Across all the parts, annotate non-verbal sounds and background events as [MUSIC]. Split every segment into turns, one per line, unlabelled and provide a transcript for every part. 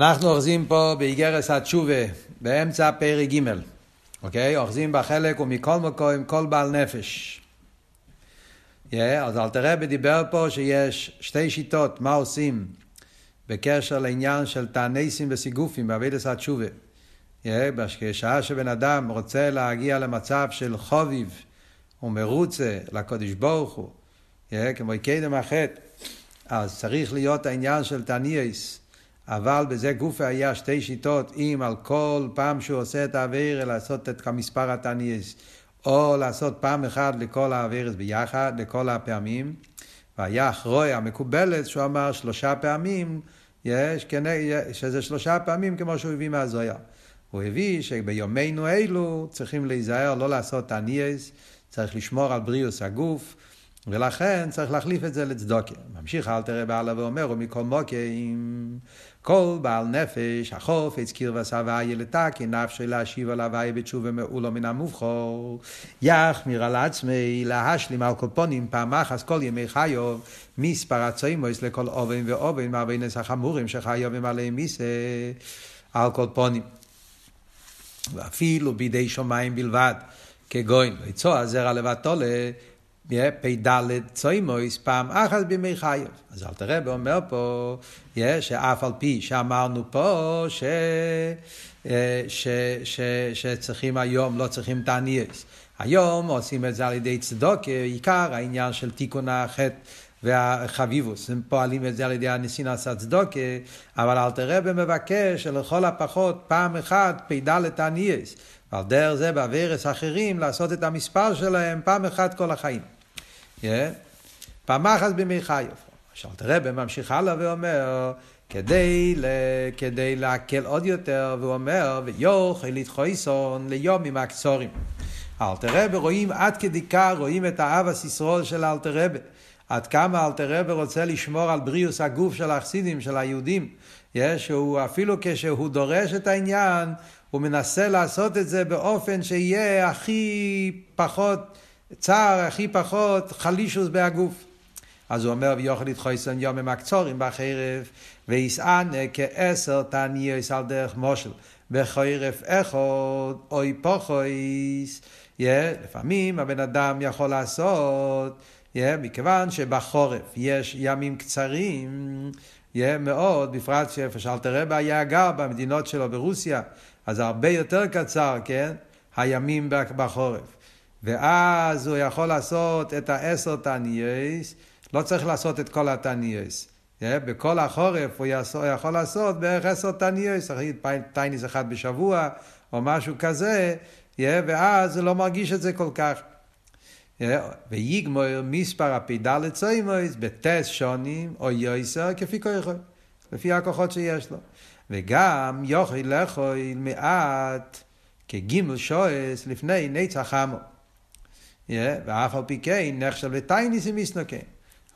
אנחנו אוחזים פה באיגרס התשובה, באמצע פרק ג', אוקיי? אוחזים בחלק ומכל מקום כל בעל נפש. Yeah, אז אלתרבה דיבר פה שיש שתי שיטות, מה עושים בקשר לעניין של תענסים וסיגופים בעבידת התשובה. Yeah, בשעה שבן אדם רוצה להגיע למצב של חוביב ומרוצה לקודש ברוך הוא, yeah, כמו קדם החטא, אז צריך להיות העניין של תענייס. אבל בזה גופה היה שתי שיטות, אם על כל פעם שהוא עושה את האוויר, לעשות את המספר התניאס, או לעשות פעם אחת לכל האווירס ביחד, לכל הפעמים. והיה אחרוי המקובלת, שהוא אמר שלושה פעמים, יש, שזה שלושה פעמים כמו שהוא הביא מהזויה. הוא הביא שביומנו אלו צריכים להיזהר לא לעשות תניאס, צריך לשמור על בריאוס הגוף. ולכן צריך להחליף את זה לצדוקה. ממשיך אל תראה בעלה ואומר, ומכל מוקים, כל בעל נפש, החופץ, קיר וסבאי לתקי, נפשי להשיב על הוואי בתשובה מעולו מן המובחור, יחמיר על עצמי, להשלים על קופונים, פעם אחת כל ימי חיו, מספר הצוימוס לכל אובן ואובן, מהבינס החמורים שחיובים עליהם מיסה, על קופונים. ואפילו בידי שמיים בלבד, כגוין, ויצוע הזרע לבד תולה, פ"ד צוימויס פעם אחת בימי חייב. אז אל תראה ואומר פה, שאף על פי שאמרנו פה ש... אה, ש... ש... שצריכים היום, לא צריכים תענייס. היום עושים את זה על ידי צדוק, עיקר העניין של תיקון החטא והחביבוס, הם פועלים את זה על ידי הניסינס הצדוקה, אבל אלתרבה מבקש שלכל הפחות פעם אחת פ"ד תענייס. ועל דרך זה בעבירס אחרים לעשות את המספר שלהם פעם אחת כל החיים. Yeah. פעם אחת בימי חיוב. עכשיו תראה, ממשיך הלאה ואומר, כדי, ל... כדי להקל עוד יותר, והוא אומר, ויוכל לדחויסון ליומים הקצורים. אלתרבה רואים עד כדי כך, רואים את האבס ישרול של אלתרבה. עד כמה אלתרבה רוצה לשמור על בריאוס הגוף של החסידים, של היהודים. יש, שהוא אפילו כשהוא דורש את העניין, הוא מנסה לעשות את זה באופן שיהיה הכי פחות צער, הכי פחות חלישוס בהגוף. אז הוא אומר, ויוכל לדחויסן יום עם הקצורים בחרב, ויסענה כעשר תניוס על דרך מושל. בחרף אחד, אוי פוחויס. Yeah, לפעמים הבן אדם יכול לעשות, yeah, מכיוון שבחורף יש ימים קצרים, yeah, מאוד, בפרט שאיפה שאלתרבה היה גר במדינות שלו ברוסיה, אז הרבה יותר קצר, כן? הימים בחורף. ואז הוא יכול לעשות את העשר תניאס, לא צריך לעשות את כל התניאס. בכל החורף הוא יכול לעשות בערך עשר תניאס, תניאס אחד בשבוע או משהו כזה, ואז הוא לא מרגיש את זה כל כך. ויגמור מספר הפידה לצוימויס בטס שונים או יויסר כפי כוחו, לפי הכוחות שיש לו. וגם יוכל לאכול מעט כגימל שועס לפני נצח עמו. ואף על פי כן נחשב לטייניס מסנוקן.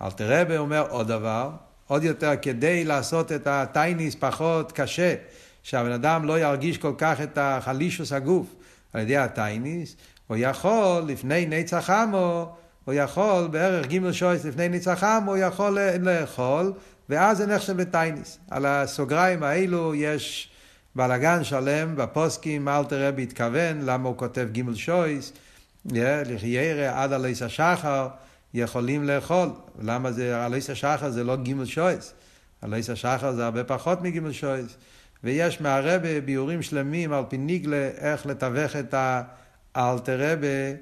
אלתרבה אומר עוד דבר, עוד יותר כדי לעשות את הטייניס פחות קשה, שהבן אדם לא ירגיש כל כך את החלישוס הגוף על ידי הטייניס, הוא יכול לפני נצח עמו, הוא יכול בערך ג' שויס לפני נצח עמו, הוא יכול לאכול, ואז זה נחשב לטייניס. על הסוגריים האלו יש בלאגן שלם בפוסקים, אלתר רבי התכוון, למה הוא כותב ג' שויס, לחיירה עד הליס השחר יכולים לאכול. למה זה, הליס השחר זה לא ג' שויס. הליס השחר זה הרבה פחות מג' שויס. ויש מהרבה ביורים שלמים על פי ניגלה איך לתווך את האלתרבה,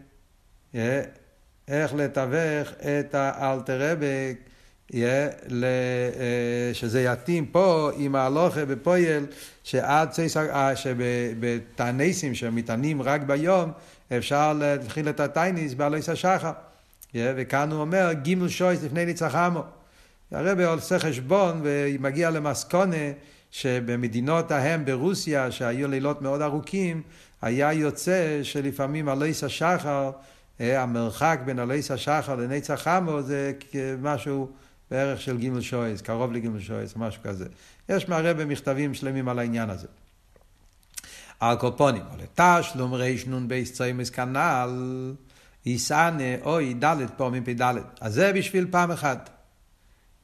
איך לתווך את האלתרבה, שזה יתאים פה עם ההלוכה בפויל, שעד שבתעניסים שמטענים רק ביום, אפשר להתחיל את הטייניס בעלויס השחר. וכאן הוא אומר, גימל שויס לפני ניצחמו. הרבי עושה חשבון ומגיע למסקונה שבמדינות ההם ברוסיה, שהיו לילות מאוד ארוכים, היה יוצא שלפעמים עלויס השחר, אה, המרחק בין עלויס השחר לנצח עמו זה משהו בערך של גימל שויס, קרוב לגימל שויס, משהו כזה. יש מהרבה מכתבים שלמים על העניין הזה. על קופונים, או לתשלום ריש נון בייס צוימס כנ"ל, יסענה אוי דלת פעמים פ"ד. אז זה בשביל פעם אחת.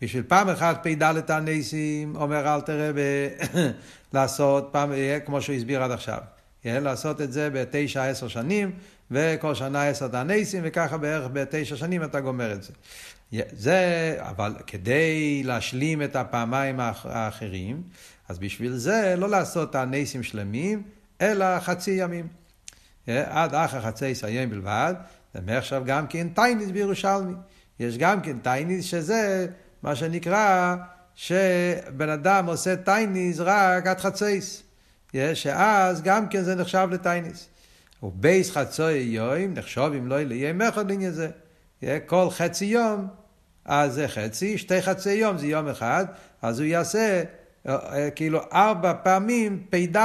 בשביל פעם אחת פ"ד הניסים, אומר אל תראה [COUGHS] לעשות פעם, כמו שהוא הסביר עד עכשיו. לעשות את זה בתשע עשר שנים, וכל שנה עשר הניסים, וככה בערך בתשע שנים אתה גומר את זה. זה, אבל כדי להשלים את הפעמיים האחרים, אז בשביל זה לא לעשות הניסים שלמים, אלא חצי ימים. עד אחר חצי יסיים בלבד, זה עכשיו גם כן טייניס בירושלמי. יש גם כן טייניס שזה מה שנקרא שבן אדם עושה טייניס רק עד חצייס. שאז גם כן זה נחשב לטייניס. ובייס חצוי יום נחשוב אם לא יהיה מחוד לעניין זה. כל חצי יום, אז זה חצי, שתי חצי יום זה יום אחד, אז הוא יעשה אה, אה, כאילו ארבע פעמים פ"ד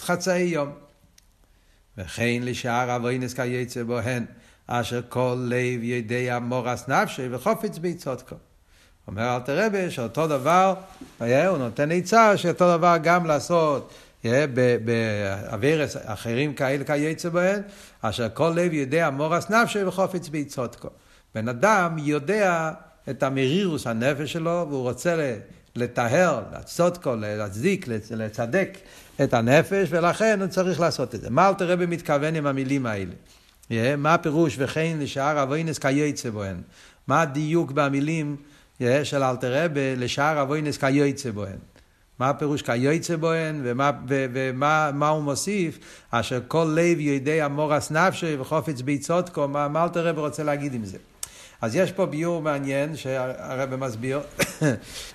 חצאי יום. וכן לשאר אבוינס כיצא בוהן, אשר כל לב יודע מורס נפשי וחופץ ביצות אומר אלתר רבי שאותו דבר, הוא נותן עצה שאותו דבר גם לעשות באווירס אחרים כאלה כיצא בהן, אשר כל לב יודע מורס נפשי וחופץ ביצות בן אדם יודע את המרירוס הנפש שלו והוא רוצה לטהר, לצודקו, להצדיק, לצדק את הנפש, ולכן הוא צריך לעשות את זה. מה אלתר רבי מתכוון עם המילים האלה? מה הפירוש וכן לשאר אבוינס כיוצא בוהן? מה הדיוק במילים של אלתר רבי לשאר אבוינס כיוצא בוהן? מה הפירוש כיוצא בוהן, ומה, ומה מה הוא מוסיף? אשר כל לב יודע מורס נפשי וחופץ ביצותקו, מה, מה אלתר רבי רוצה להגיד עם זה? אז יש פה ביאור מעניין שהרבי מסביר,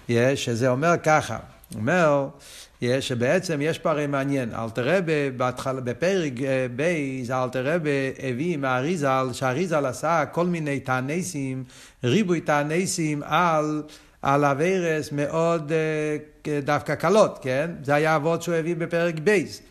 [COUGHS] שזה אומר ככה, הוא אומר שבעצם יש פה הרי מעניין, אלתר רבי בפרק אה, בייז אלתר רבי הביא מהאריזל, שהאריזל עשה כל מיני תעניסים, ריבוי תעניסים על, על אביירס מאוד אה, דווקא קלות, כן? זה היה אבות שהוא הביא בפרק בייז.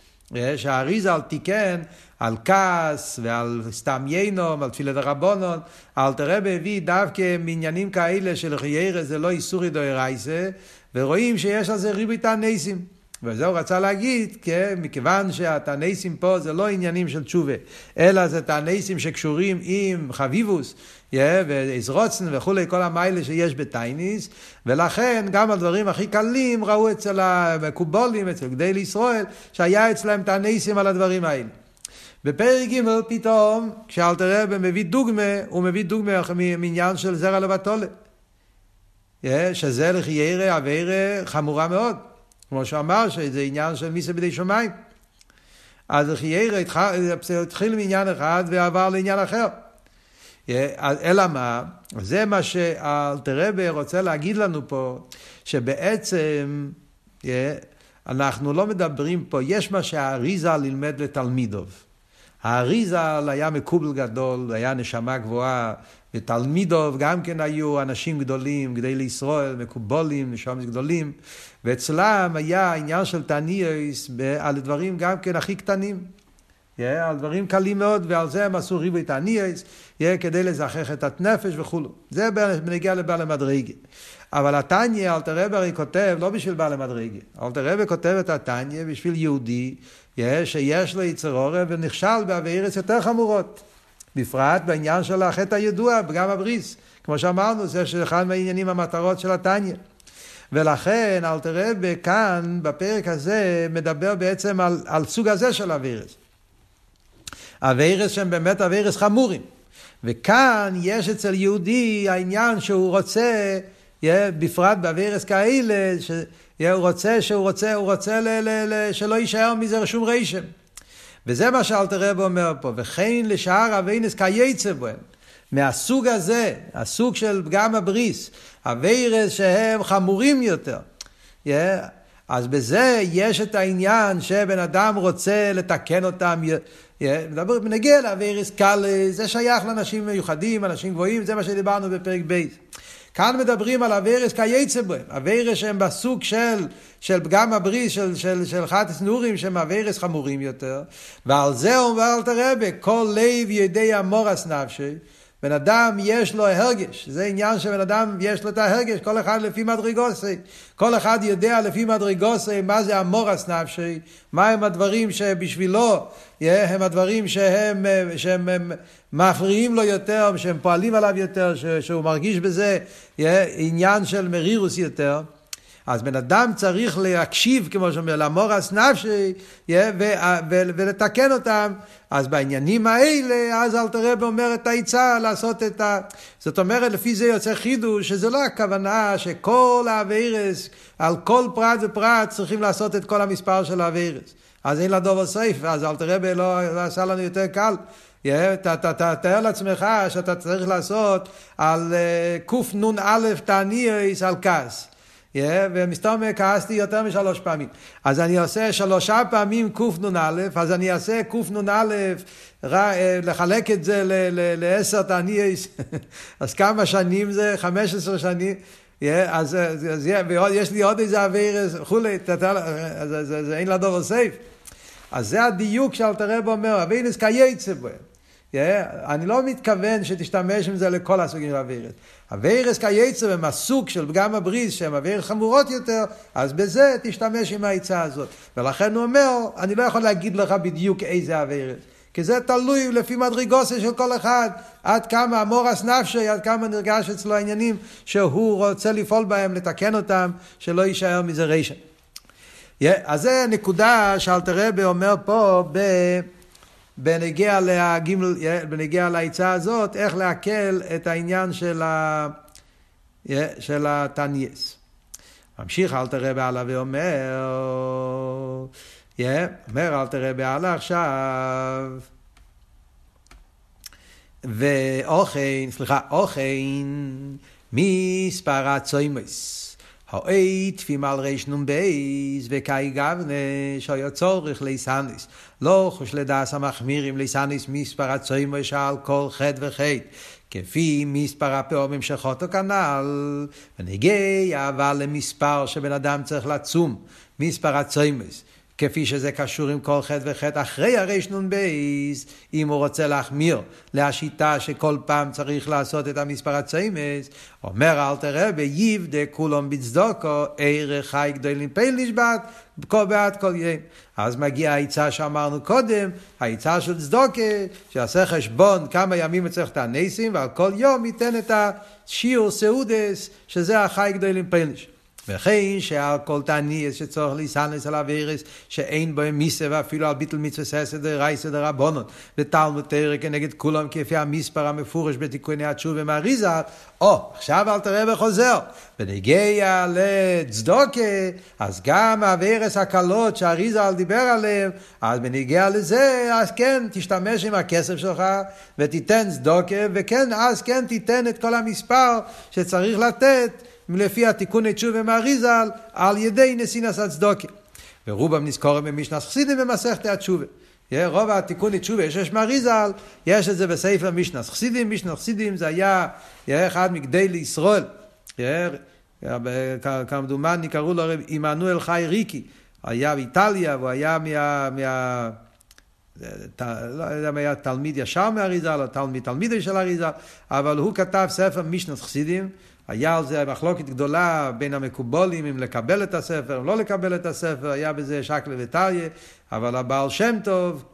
שהאריזל תיקן על כעס ועל סתם ינום, על תפילת הרבונון, אלתר רבי הביא דווקא מעניינים כאלה של חיירה זה לא איסורי דוירייסה, ורואים שיש על זה ריבוי תענסים. וזה הוא רצה להגיד, כן, מכיוון שהתענסים פה זה לא עניינים של תשובה, אלא זה תענסים שקשורים עם חביבוס, yeah, ואיזרוצן וכולי, כל המיילה שיש בתייניס, ולכן גם הדברים הכי קלים ראו אצל המקובולים, אצל גדי לישראל, שהיה אצלם תענסים על הדברים האלה. בפרק ג' פתאום, כשאלתר רבי מביא דוגמה, הוא מביא דוגמה מעניין של זרע לבטולה. שזה לכי ירא אבירא חמורה מאוד. כמו שאמר שזה עניין של מיסה בידי שמיים. אז לכי ירא התחיל מעניין אחד ועבר לעניין אחר. אלא מה? זה מה שאלתר רבי רוצה להגיד לנו פה, שבעצם אנחנו לא מדברים פה, יש מה שהאריזה לימד לתלמידוב. האריזל היה מקובל גדול, היה נשמה גבוהה, ותלמידוב גם כן היו אנשים גדולים, גדי לישראל, מקובולים, נשמים גדולים, ואצלם היה עניין של תניאס על דברים גם כן הכי קטנים. Yeah, על דברים קלים מאוד, ועל זה הם עשו ריבוי תניאס, yeah, כדי לזכח את הנפש וכולו. זה בנגיע לבעל המדרגה. אבל התניא, אלתר רבי הרי כותב לא בשביל בעל המדרגה. אלתר רבי כותב את התניא בשביל יהודי יש, שיש לו יצר עורב ונכשל בעבירס יותר חמורות. בפרט בעניין של החטא הידוע, גם הבריס. כמו שאמרנו, זה אחד מהעניינים המטרות של התניא. ולכן אלתר רבי כאן, בפרק הזה, מדבר בעצם על, על סוג הזה של אבירס. אבירס שהם באמת אבירס חמורים. וכאן יש אצל יהודי העניין שהוא רוצה, בפרט באבירס כאלה, ש... הוא רוצה שהוא רוצה, הוא רוצה ל, ל, ל, שלא יישאר מזה שום רשם. וזה מה שאלתר רב אומר פה, וכן לשאר אביינס כייצא בהם. מהסוג הזה, הסוג של פגם הבריס, אביירס שהם חמורים יותר. Yeah. אז בזה יש את העניין שבן אדם רוצה לתקן אותם. Yeah. מדבר, נגיע לאביירס קל, זה שייך לאנשים מיוחדים, אנשים גבוהים, זה מה שדיברנו בפרק ב'. כאן מדברים על אביירס כיוצא בהם, אביירס שהם בסוג של, של פגם הבריס, של, של, של חטוס נעורים, שהם אביירס חמורים יותר, ועל זה אומר אלתר רבי, כל לב יודע מורס נפשי, בן אדם יש לו הרגש, זה עניין שבן אדם יש לו את ההרגש, כל אחד לפי מדרגוסי. כל אחד יודע לפי מדרגוסי מה זה המורס נפשי, מה הם הדברים שבשבילו הם הדברים שהם, שהם מפריעים לו יותר, שהם פועלים עליו יותר, שהוא מרגיש בזה עניין של מרירוס יותר. אז בן אדם צריך להקשיב, כמו שאומר, למורס נפשי, ולתקן אותם. אז בעניינים האלה, אז אלתר רב אומר את העצה לעשות את ה... זאת אומרת, לפי זה יוצא חידוש, שזה לא הכוונה שכל האווירס, על כל פרט ופרט צריכים לעשות את כל המספר של האווירס. אז אין לה דובר סייף, אז אלתר רב לא, לא עשה לנו יותר קל. תאר לעצמך שאתה צריך לעשות על אה, קנ"א תעניאס על כעס. Yeah, ומסתום כעסתי יותר משלוש פעמים. אז אני עושה שלושה פעמים קנ"א, אז אני אעשה קנ"א, אה, לחלק את זה לעשר תעניות, [LAUGHS] אז כמה שנים זה? חמש עשרה שנים. Yeah, אז, אז, אז יש לי עוד איזה אוויר וכולי, אז, אז, אין לה דובר סייף. אז זה הדיוק שאלתר רב אומר, אבינס קייצא בו. אני לא מתכוון שתשתמש עם זה לכל הסוגים של אווירס. אווירס כייצר הם הסוג של פגם הבריס שהם אווירס חמורות יותר, אז בזה תשתמש עם העצה הזאת. ולכן הוא אומר, אני לא יכול להגיד לך בדיוק איזה אווירס. כי זה תלוי לפי מדרגוסה של כל אחד, עד כמה המורס נפשי, עד כמה נרגש אצלו העניינים שהוא רוצה לפעול בהם, לתקן אותם, שלא יישאר מזה רשע. Yeah, אז זה נקודה שאלתר רבי אומר פה ב... בנגיע, להגימל, בנגיע לעצה הזאת, איך לעכל את העניין של, ה, של התניאס. ממשיך אל תראה בעלה ואומר, אומר אל תראה בעלה עכשיו, ואוכן, סליחה, אוכן, מספר הצוימוס. האית פימל ריש נ"ב וקאי גבנה שהיה צורך ליסניס. לא חוש לדעס המחמירים ליסניס מספר הצוימו שעל כל חטא וחטא. כפי מספר הפעמים שחוטו כנ"ל, ונגיע אבל למספר שבן אדם צריך לצום, מספר הצוימוס. כפי שזה קשור עם כל חטא וחטא אחרי הרנ"ב, אם הוא רוצה להחמיר להשיטה שכל פעם צריך לעשות את המספר הציימס, אומר אל תראה ביבדה כולם בצדוקו, ערך חי גדולים פייל נשבת, בעד כל יום. אז מגיע העצה שאמרנו קודם, העצה של צדוקה, שיעשה חשבון כמה ימים צריך את הניסים, ועל כל יום ייתן את השיעור סעודס, שזה החי גדולים פייל וכן שעל כל תעניאס שצורך להיסנס על אבירס שאין בו מיסה ואפילו על ביטל מצווה ססא דרייסא דרבונות ותלמוד תרא כנגד כולם כפי המספר המפורש בתיקוני התשובה מהריזה או עכשיו אל תראה וחוזר ונגיע לצדוקה אז גם אבירס הקלות שהריזה דיבר עליהם אז בנגיע לזה אז כן תשתמש עם הכסף שלך ותיתן צדוקה וכן אז כן תיתן את כל המספר שצריך לתת לפי התיקוני תשובה מהריזל, על ידי נסינס הצדוקי. ורובם נזכורים במשנס חסידים במסכת התשובה. רוב התיקוני תשובה יש מהריזל, יש את זה בספר משנס חסידים, משנס חסידים זה היה אחד מגדי לישראל. כמדומני קראו לו עמנואל חי ריקי, היה באיטליה והוא היה מה... מה לא יודע אם היה תלמיד ישר מהאריזה, או תלמיד תלמידי של האריזה, אבל הוא כתב ספר משנת חסידים, היה על זה מחלוקת גדולה בין המקובולים אם לקבל את הספר לא לקבל את הספר, היה בזה שקלה וטריה, אבל הבעל שם טוב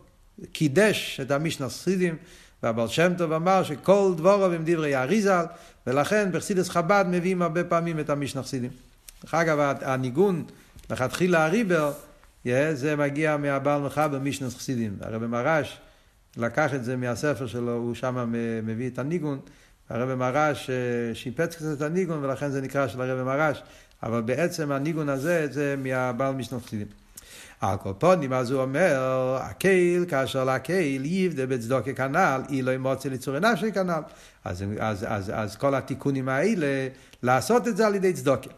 קידש את המשנה חסידים, והבעל שם טוב אמר שכל דבורו הם דברי אריזל, ולכן בחסידס חב"ד מביאים הרבה פעמים את המשנה חסידים. דרך אגב, הניגון, לכתחילה הריבר, זה מגיע מהבעל מחבר משנה חסידים. הרב מרש לקח את זה מהספר שלו, הוא שם מביא את הניגון. הרב מרש אה, שיפץ קצת את הניגון ולכן זה נקרא של הרב מרש, אבל בעצם הניגון הזה זה מהבעל משנות חסידים. על כל פונים אז הוא אומר, הקהיל כאשר לקהיל יבדה בצדוקה כנ"ל, אי לא ימוצא ליצורי נפשי כנ"ל. אז, אז, אז, אז כל התיקונים האלה, לעשות את זה על ידי צדוקה.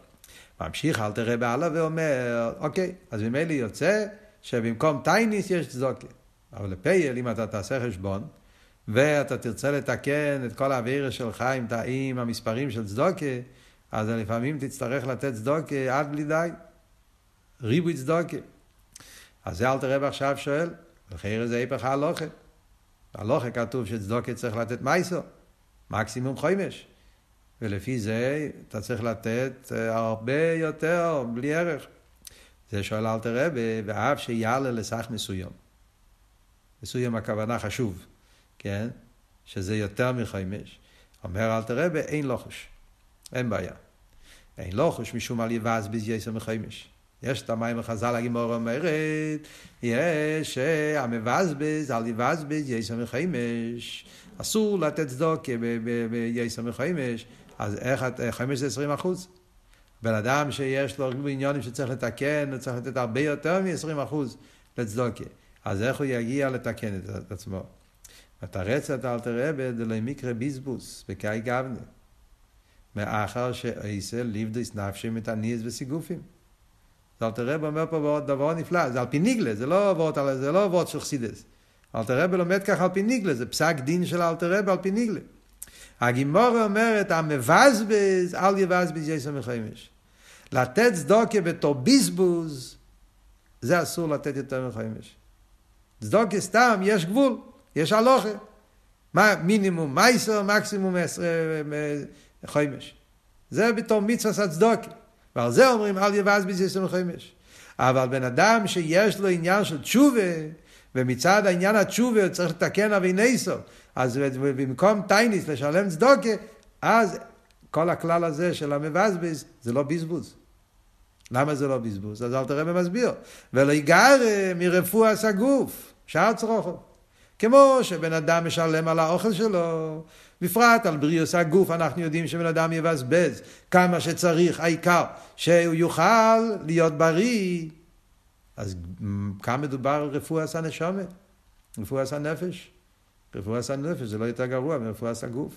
ממשיך אל תראה בעלה ואומר, אוקיי, אז ממילא יוצא שבמקום טייניס יש צדוקה. אבל לפייל, אם אתה תעשה חשבון, ואתה תרצה לתקן את כל האווירה שלך עם, עם המספרים של צדוקה, אז לפעמים תצטרך לתת צדוקה עד בלי די. ריבוי צדוקה. אז זה אל תראה עכשיו שואל, וחיר זה היפך ההלוכה. בהלוכה כתוב שצדוקה צריך לתת מייסו. מקסימום חומש. ולפי זה אתה צריך לתת הרבה יותר, בלי ערך. זה שואל אלתר רבי, ואף שיעלה לסך מסוים. מסוים הכוונה חשוב, כן? שזה יותר מחומש. אומר אלתר רבי, אין לוחש. אין בעיה. אין לוחש משום על יבז בזייסר מחומש. יש את המים החז"ל הגימור אומרת, יש המבזבז על יבזבז יסר מחמש. אסור לתת צדוקה ביסר מחמש, אז איך, חמש זה עשרים אחוז. בן אדם שיש לו עניונים שצריך לתקן, הוא צריך לתת הרבה יותר מ-20 אחוז לצדוקה. אז איך הוא יגיע לתקן את עצמו? ותרצת אל תראה בדלי מקרה ביזבוס, בקאי גבנה. מאחר שאיסר ליבדיס נפשי מתעניס וסיגופים. אז אלתר רב אומר פה דבר נפלא, זה על פי ניגלה, זה לא עבוד, לא של חסידס. אלתר רב לומד ככה על פי ניגלה, זה פסק דין של אלתר רב על פי ניגלה. הגימורה אומרת, המבזבז, אל יבזבז יסר מחמש. לתת צדוקה בתור ביזבוז, זה אסור לתת יותר מחמש. צדוקה סתם, יש גבול, יש הלוכה. מה מינימום מייסר, מקסימום חמש. זה בתור מצווה הצדוקה. ועל זה אומרים אל יבז בזה עשרים וחמש. אבל בן אדם שיש לו עניין של תשובה, ומצד העניין התשובה הוא צריך לתקן אבי נסו, אז במקום טייניס לשלם צדוקה, אז כל הכלל הזה של המבזבז זה לא בזבוז. למה זה לא בזבוז? אז אל תראה במסביר. ולא יגר מרפואה סגוף, שער צרוכו. כמו שבן אדם משלם על האוכל שלו, בפרט על בריאוס הגוף, אנחנו יודעים שבן אדם יבזבז כמה שצריך, העיקר שהוא יוכל להיות בריא. אז כאן מדובר על רפואת הנשומת, רפואת הנפש. רפואת הנפש זה לא יותר גרוע מרפואת הגוף.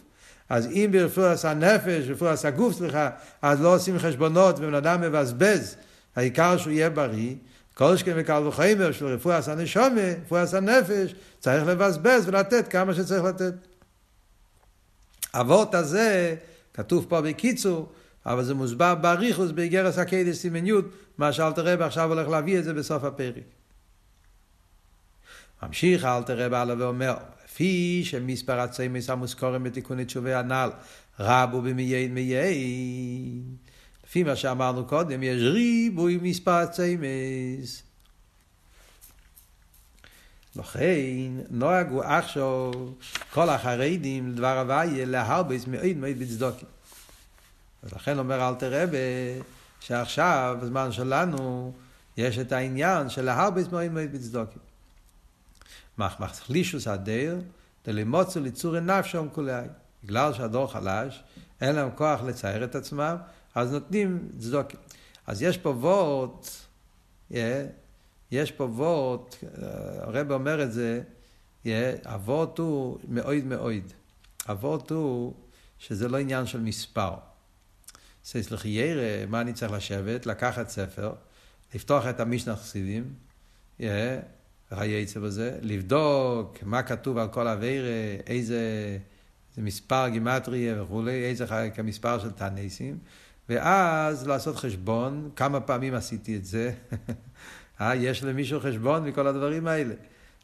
אז אם ברפואת הנפש, רפואת הגוף, סליחה, אז לא עושים חשבונות ובן אדם מבזבז, העיקר שהוא יהיה בריא, כל שכן וקל וחומר של רפואת הנשומה, רפואת הנפש, צריך לבזבז ולתת כמה שצריך לתת. אבות הזה, כתוב פה בקיצור, אבל זה מוסבר באריכוס באיגרס הקיידס סימן י', מה שאלתר רב עכשיו הולך להביא את זה בסוף הפרק. ממשיך אלתר רב הלאה ואומר, לפי שמספר הצמס המוזכורים בתיקוני תשובי הנ"ל רבו במיין מיין. לפי מה שאמרנו קודם, יש ריבוי מספר הצמס. לכן נוהגו עכשיו כל החרדים לדבר הוויה להרבס מאוד מאוד בצדוקים. אז לכן אומר אלתר רבה שעכשיו בזמן שלנו יש את העניין של להרבס מאוד מאוד בצדוקים. מחלישוס הדר דלימוצו ליצור נפשם כולי. בגלל שהדור חלש, אין להם כוח לצייר את עצמם, אז נותנים צדוקים. אז יש פה וורט, yeah, יש פה וורט, הרב אומר את זה, הוורט הוא מאויד מאויד. הוורט הוא שזה לא עניין של מספר. סליח ירא, מה אני צריך לשבת? לקחת ספר, לפתוח את המשנה חסידים, היצא בזה, לבדוק מה כתוב על כל אבירה, איזה, מספר גימטרי וכולי, איזה מספר של תנסים, ואז לעשות חשבון, כמה פעמים עשיתי את זה, [LAUGHS] אה, יש למישהו חשבון מכל הדברים האלה.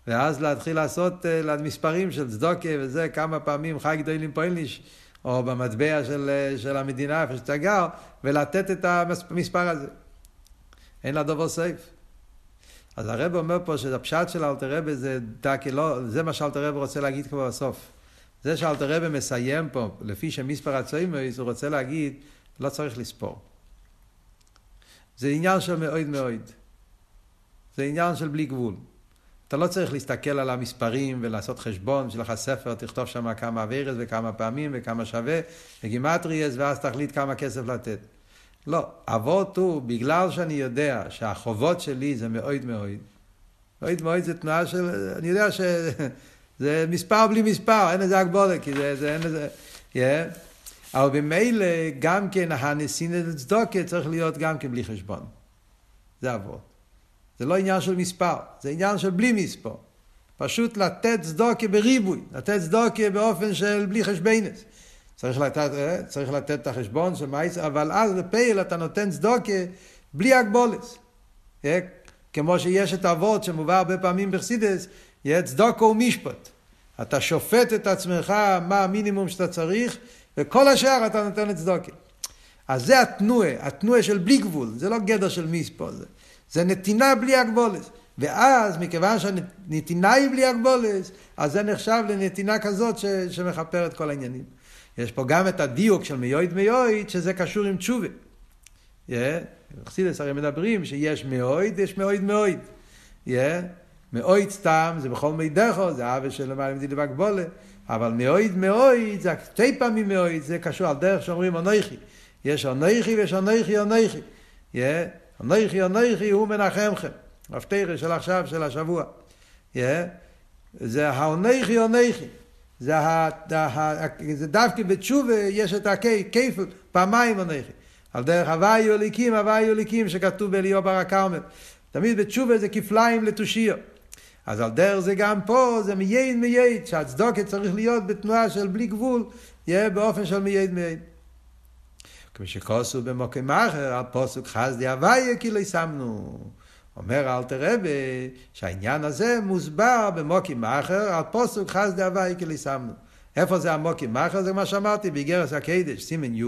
ואז להתחיל לעשות uh, מספרים של צדוקה וזה, כמה פעמים חי גדולים פוילניש, או במטבע של, uh, של המדינה, איפה שאתה גר, ולתת את המספר הזה. אין לדובר סייף. אז הרב אומר פה שהפשט של אלתר רבי זה דקי לא, זה מה שאלתר רבי רוצה להגיד כבר בסוף. זה שאלתר רבי מסיים פה, לפי שמספר הצוימויס, הוא רוצה להגיד, לא צריך לספור. זה עניין של מאוד מאוד. זה עניין של בלי גבול. אתה לא צריך להסתכל על המספרים ולעשות חשבון, יש לך ספר, תכתוב שם כמה אבירס וכמה פעמים וכמה שווה, וגימטריאס, ואז תחליט כמה כסף לתת. לא, אבות הוא, בגלל שאני יודע שהחובות שלי זה מאוד מאוד, מאוד מאוד זה תנועה של, אני יודע שזה [LAUGHS] מספר בלי מספר, אין איזה הגבולה, כי זה, זה אין איזה, yeah. אבל במילא גם כן הניסינא צדוקה צריך להיות גם כן בלי חשבון. זה אבות. זה לא עניין של מספר, זה עניין של בלי מספר. פשוט לתת צדוקה בריבוי, לתת צדוקה באופן של בלי חשבנס. צריך לתת, אה, צריך לתת את החשבון של מייס, אבל אז בפייל אתה נותן צדוקה בלי הגבולס. כמו שיש את האבות שמובא הרבה פעמים בחסידס, יהיה צדוקה ומשפט. אתה שופט את עצמך מה המינימום שאתה צריך, וכל השאר אתה נותן לצדוקה. אז זה התנועה, התנועה של בלי גבול, זה לא גדר של מיס פה, זה, זה נתינה בלי הגבולת. ואז, מכיוון שהנתינה היא בלי הגבולת, אז זה נחשב לנתינה כזאת ש, שמכפר את כל העניינים. יש פה גם את הדיוק של מיועד מיועד, שזה קשור עם תשובה. חסידס הרי מדברים שיש מאויד, יש מאויד מאויד. מאויד סתם, זה בכל מידךו, זה אבא של למעלה מדידה בגבולה. אבל מאויד מאויד, זה שתי פעמים מאויד, זה קשור על דרך שאומרים אנוכי. יש אנוכי ויש אנוכי אנוכי. אנוכי אנוכי הוא מנחמכם. הפתירה של עכשיו, של השבוע. זה האנוכי אנוכי. זה, ה, ה, זה דווקא בתשובה יש את הכיפל, פעמיים אנוכי. על דרך הוויו אליקים, הוויו אליקים, שכתוב באליהו בר הכרמל. תמיד בתשובה זה כפליים לתושיה. אז על דרך זה גם פה, זה מאוד מאוד, שהצדוקה צריך להיות בתנועה של בלי גבול, יהיה באופן של מאוד מאוד. כמו שכוסוב במוקם אחר, על פוסוק חסדי הוויה כי לא תמנו. אומר אלתר רבי שהעניין הזה מוסבר במוקים אחר על פוסוק חסדי הוויה כי לא תמנו. איפה זה המוקים אחר? זה מה שאמרתי באיגרס הקדש, סימן י',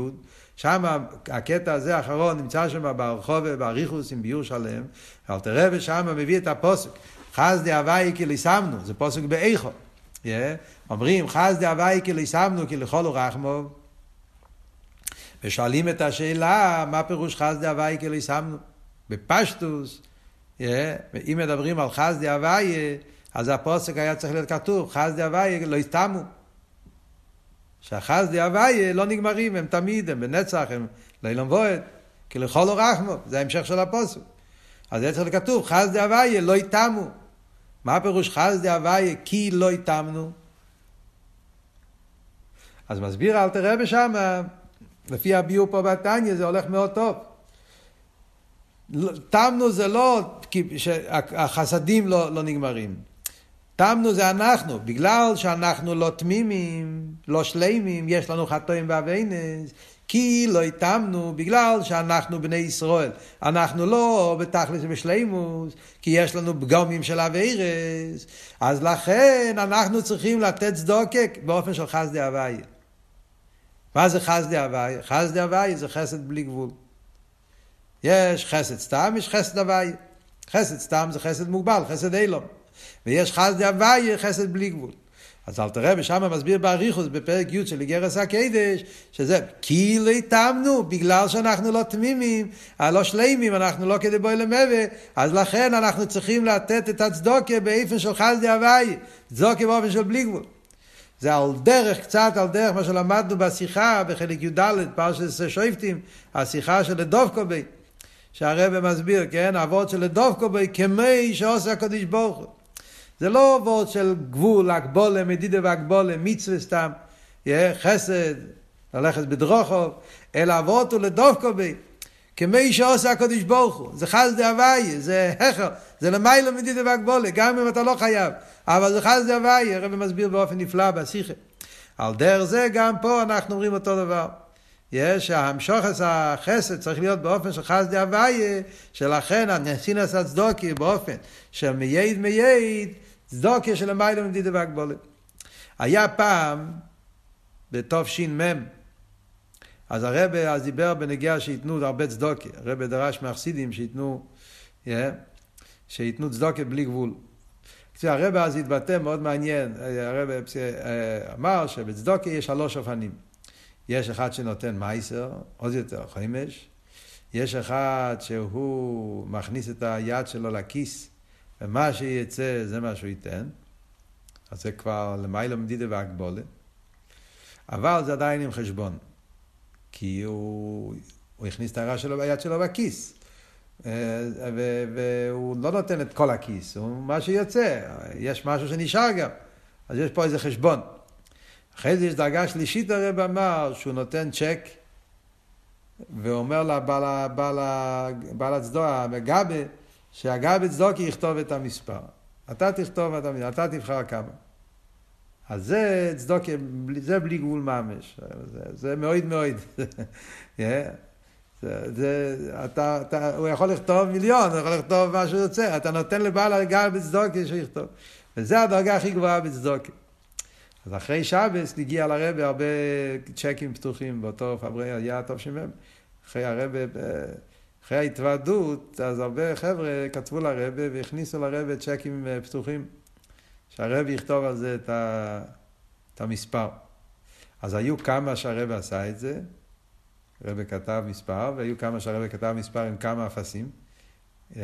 שם הקטע הזה האחרון נמצא שם ברחוב ובאריכוס עם ביור שלם, אלתר רבי שם מביא את הפוסק. חסדי הוואי כי ליסמנו, זה פוסק באיכו. Yeah. אומרים חסדי הוואי כי ליסמנו כי לכל רחמו. ושואלים את השאלה, מה פירוש חסדי הוואי כי ליסמנו? בפשטוס, yeah. אם מדברים על חסדי הוואי, אז הפוסק היה צריך להיות כתוב, חסדי הוואי לא יסתמו. שהחסדי הוואי לא נגמרים, הם תמיד, הם בנצח, הם לילום וועד, כי לכל רחמו, זה ההמשך של הפוסק. אז זה צריך לכתוב, חסדי הוואי לא יתמו. מה הפירוש חסדי הוויה כי לא התאמנו? אז מסביר אל תראה בשם, לפי הביאור פה בתניא זה הולך מאוד טוב. תמנו זה לא שהחסדים לא, לא נגמרים. תמנו זה אנחנו, בגלל שאנחנו לא תמימים, לא שלימים, יש לנו חטאים ואביינס, כי לא התאמנו בגלל שאנחנו בני ישראל. אנחנו לא בתכלס ובשלימוס, כי יש לנו פגומים של אביירס. אז לכן אנחנו צריכים לתת צדוקק באופן של חסדי הוויה. מה זה חסדי הוויה? חסדי הוויה זה חסד בלי גבול. יש חסד סתם, יש חסד הוויה. חסד סתם זה חסד מוגבל, חסד אילום. ויש חסדי הוויה, חסד בלי גבול. אז אל תראה, ושם מסביר באריכוס בפרק י' של איגרס הקדש, שזה כי לא התאמנו, בגלל שאנחנו לא תמימים, לא שלימים, אנחנו לא כדי בואי למבה, אז לכן אנחנו צריכים לתת את הצדוקה באופן של חסדי הוואי, צדוקה באופן של בלי גבול. זה על דרך, קצת על דרך מה שלמדנו בשיחה בחלק י"ד, פרשת שויפטים, השיחה של דובקובי, שהרבא מסביר, כן, אבות של דובקובי, כמי שעושה הקדוש ברוך הוא. זה לא וורד של גבול, הגבולה, מדידה והגבולה, מצווה סתם, חסד, ללכת בדרוכוב, אלא וורד הוא לדופקו בי. כמי שעושה הקדוש ברוך הוא, זה חסדי הוואי, זה הכר, זה למיילא מדידה והגבולה, גם אם אתה לא חייב, אבל זה חסדי הוואי, הרב מסביר באופן נפלא בשיחה. על דרך זה גם פה אנחנו אומרים אותו דבר. יש המשוכס החסד צריך להיות באופן של חסדי הוויה, שלכן הנסינס הצדוקי באופן של מייד מייד, צדוקיה של המיילו מדידה והגבולת. היה פעם, בתש"מ, אז הרבה אז דיבר בנגיעה שייתנו הרבה צדוקה. הרבה דרש מהחסידים שייתנו, yeah, שייתנו צדוקה בלי גבול. הרבה אז התבטא מאוד מעניין, הרבה אה, אמר שבצדוקה יש שלוש אופנים. יש אחד שנותן מייסר, עוד יותר חמש. יש אחד שהוא מכניס את היד שלו לכיס ומה שיצא זה מה שהוא ייתן, אז זה כבר למיילא מדידה והגבולה, אבל זה עדיין עם חשבון, כי הוא, הוא הכניס את הרע שלו ביד שלו בכיס. אה, והוא לא נותן את כל הכיס, הוא מה שיוצא, יש משהו שנשאר גם, אז יש פה איזה חשבון. אחרי זה יש דרגה שלישית הרב אמר שהוא נותן צ'ק ואומר לבעל הצדוע, המגבה, שהגבי צדוקי יכתוב את המספר. אתה תכתוב את המספר, אתה תבחר כמה. אז זה צדוקי, זה בלי גבול ממש. זה, זה מאוד מאוד. [LAUGHS] yeah. זה, זה, אתה, אתה, הוא יכול לכתוב מיליון, הוא יכול לכתוב מה שהוא רוצה, אתה נותן לבעל הגל בצדוקי שיכתוב. וזו הדרגה הכי גבוהה בצדוקי. אז אחרי שבס הגיע לרבה הרבה צ'קים פתוחים באותו פברי היה טוב שמם. אחרי הרבה, אחרי ההתוועדות, אז הרבה חבר'ה כתבו לרבה והכניסו לרבה צ'קים פתוחים. שהרבה יכתוב על זה את, ה, את המספר. אז היו כמה שהרבה עשה את זה, הרבה כתב מספר, והיו כמה שהרבה כתב מספר עם כמה אפסים, yeah.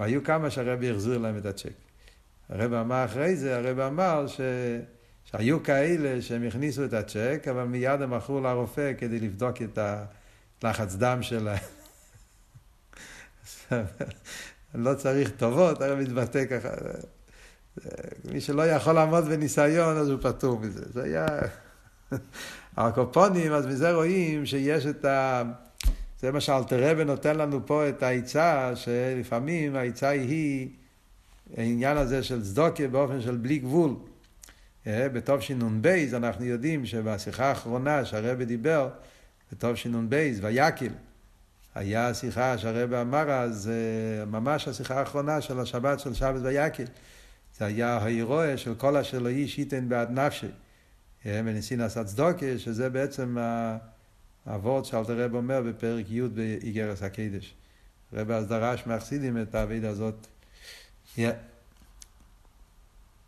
והיו כמה שהרבה החזיר להם את הצ'ק. הרב אמר אחרי זה, הרב אמר ש... שהיו כאלה שהם הכניסו את הצ'ק, אבל מיד הם הלכו לרופא כדי לבדוק את הלחץ דם שלהם. לא צריך טובות, הרב מתבטא ככה. מי שלא יכול לעמוד בניסיון, אז הוא פטור מזה. זה היה... הקופונים, אז מזה רואים שיש את ה... זה מה שאלתרבה נותן לנו פה את העצה, שלפעמים העצה היא העניין הזה של צדוקה באופן של בלי גבול. אה, בתשנ"ב אנחנו יודעים שבשיחה האחרונה שהרבא דיבר, בתשנ"ב, ויקל, היה שיחה שהרבא אמר אז, אה, ממש השיחה האחרונה של השבת של שבת ויקל. זה היה ההירואה של כל אשר לא איש ייתן בעד נפשי. וניסין עשה צדוקה, שזה בעצם הוורד שאלתר רב אומר בפרק י' באיגרס הקדש. רב אז דרש מהחסידים את העביד הזאת. Yeah.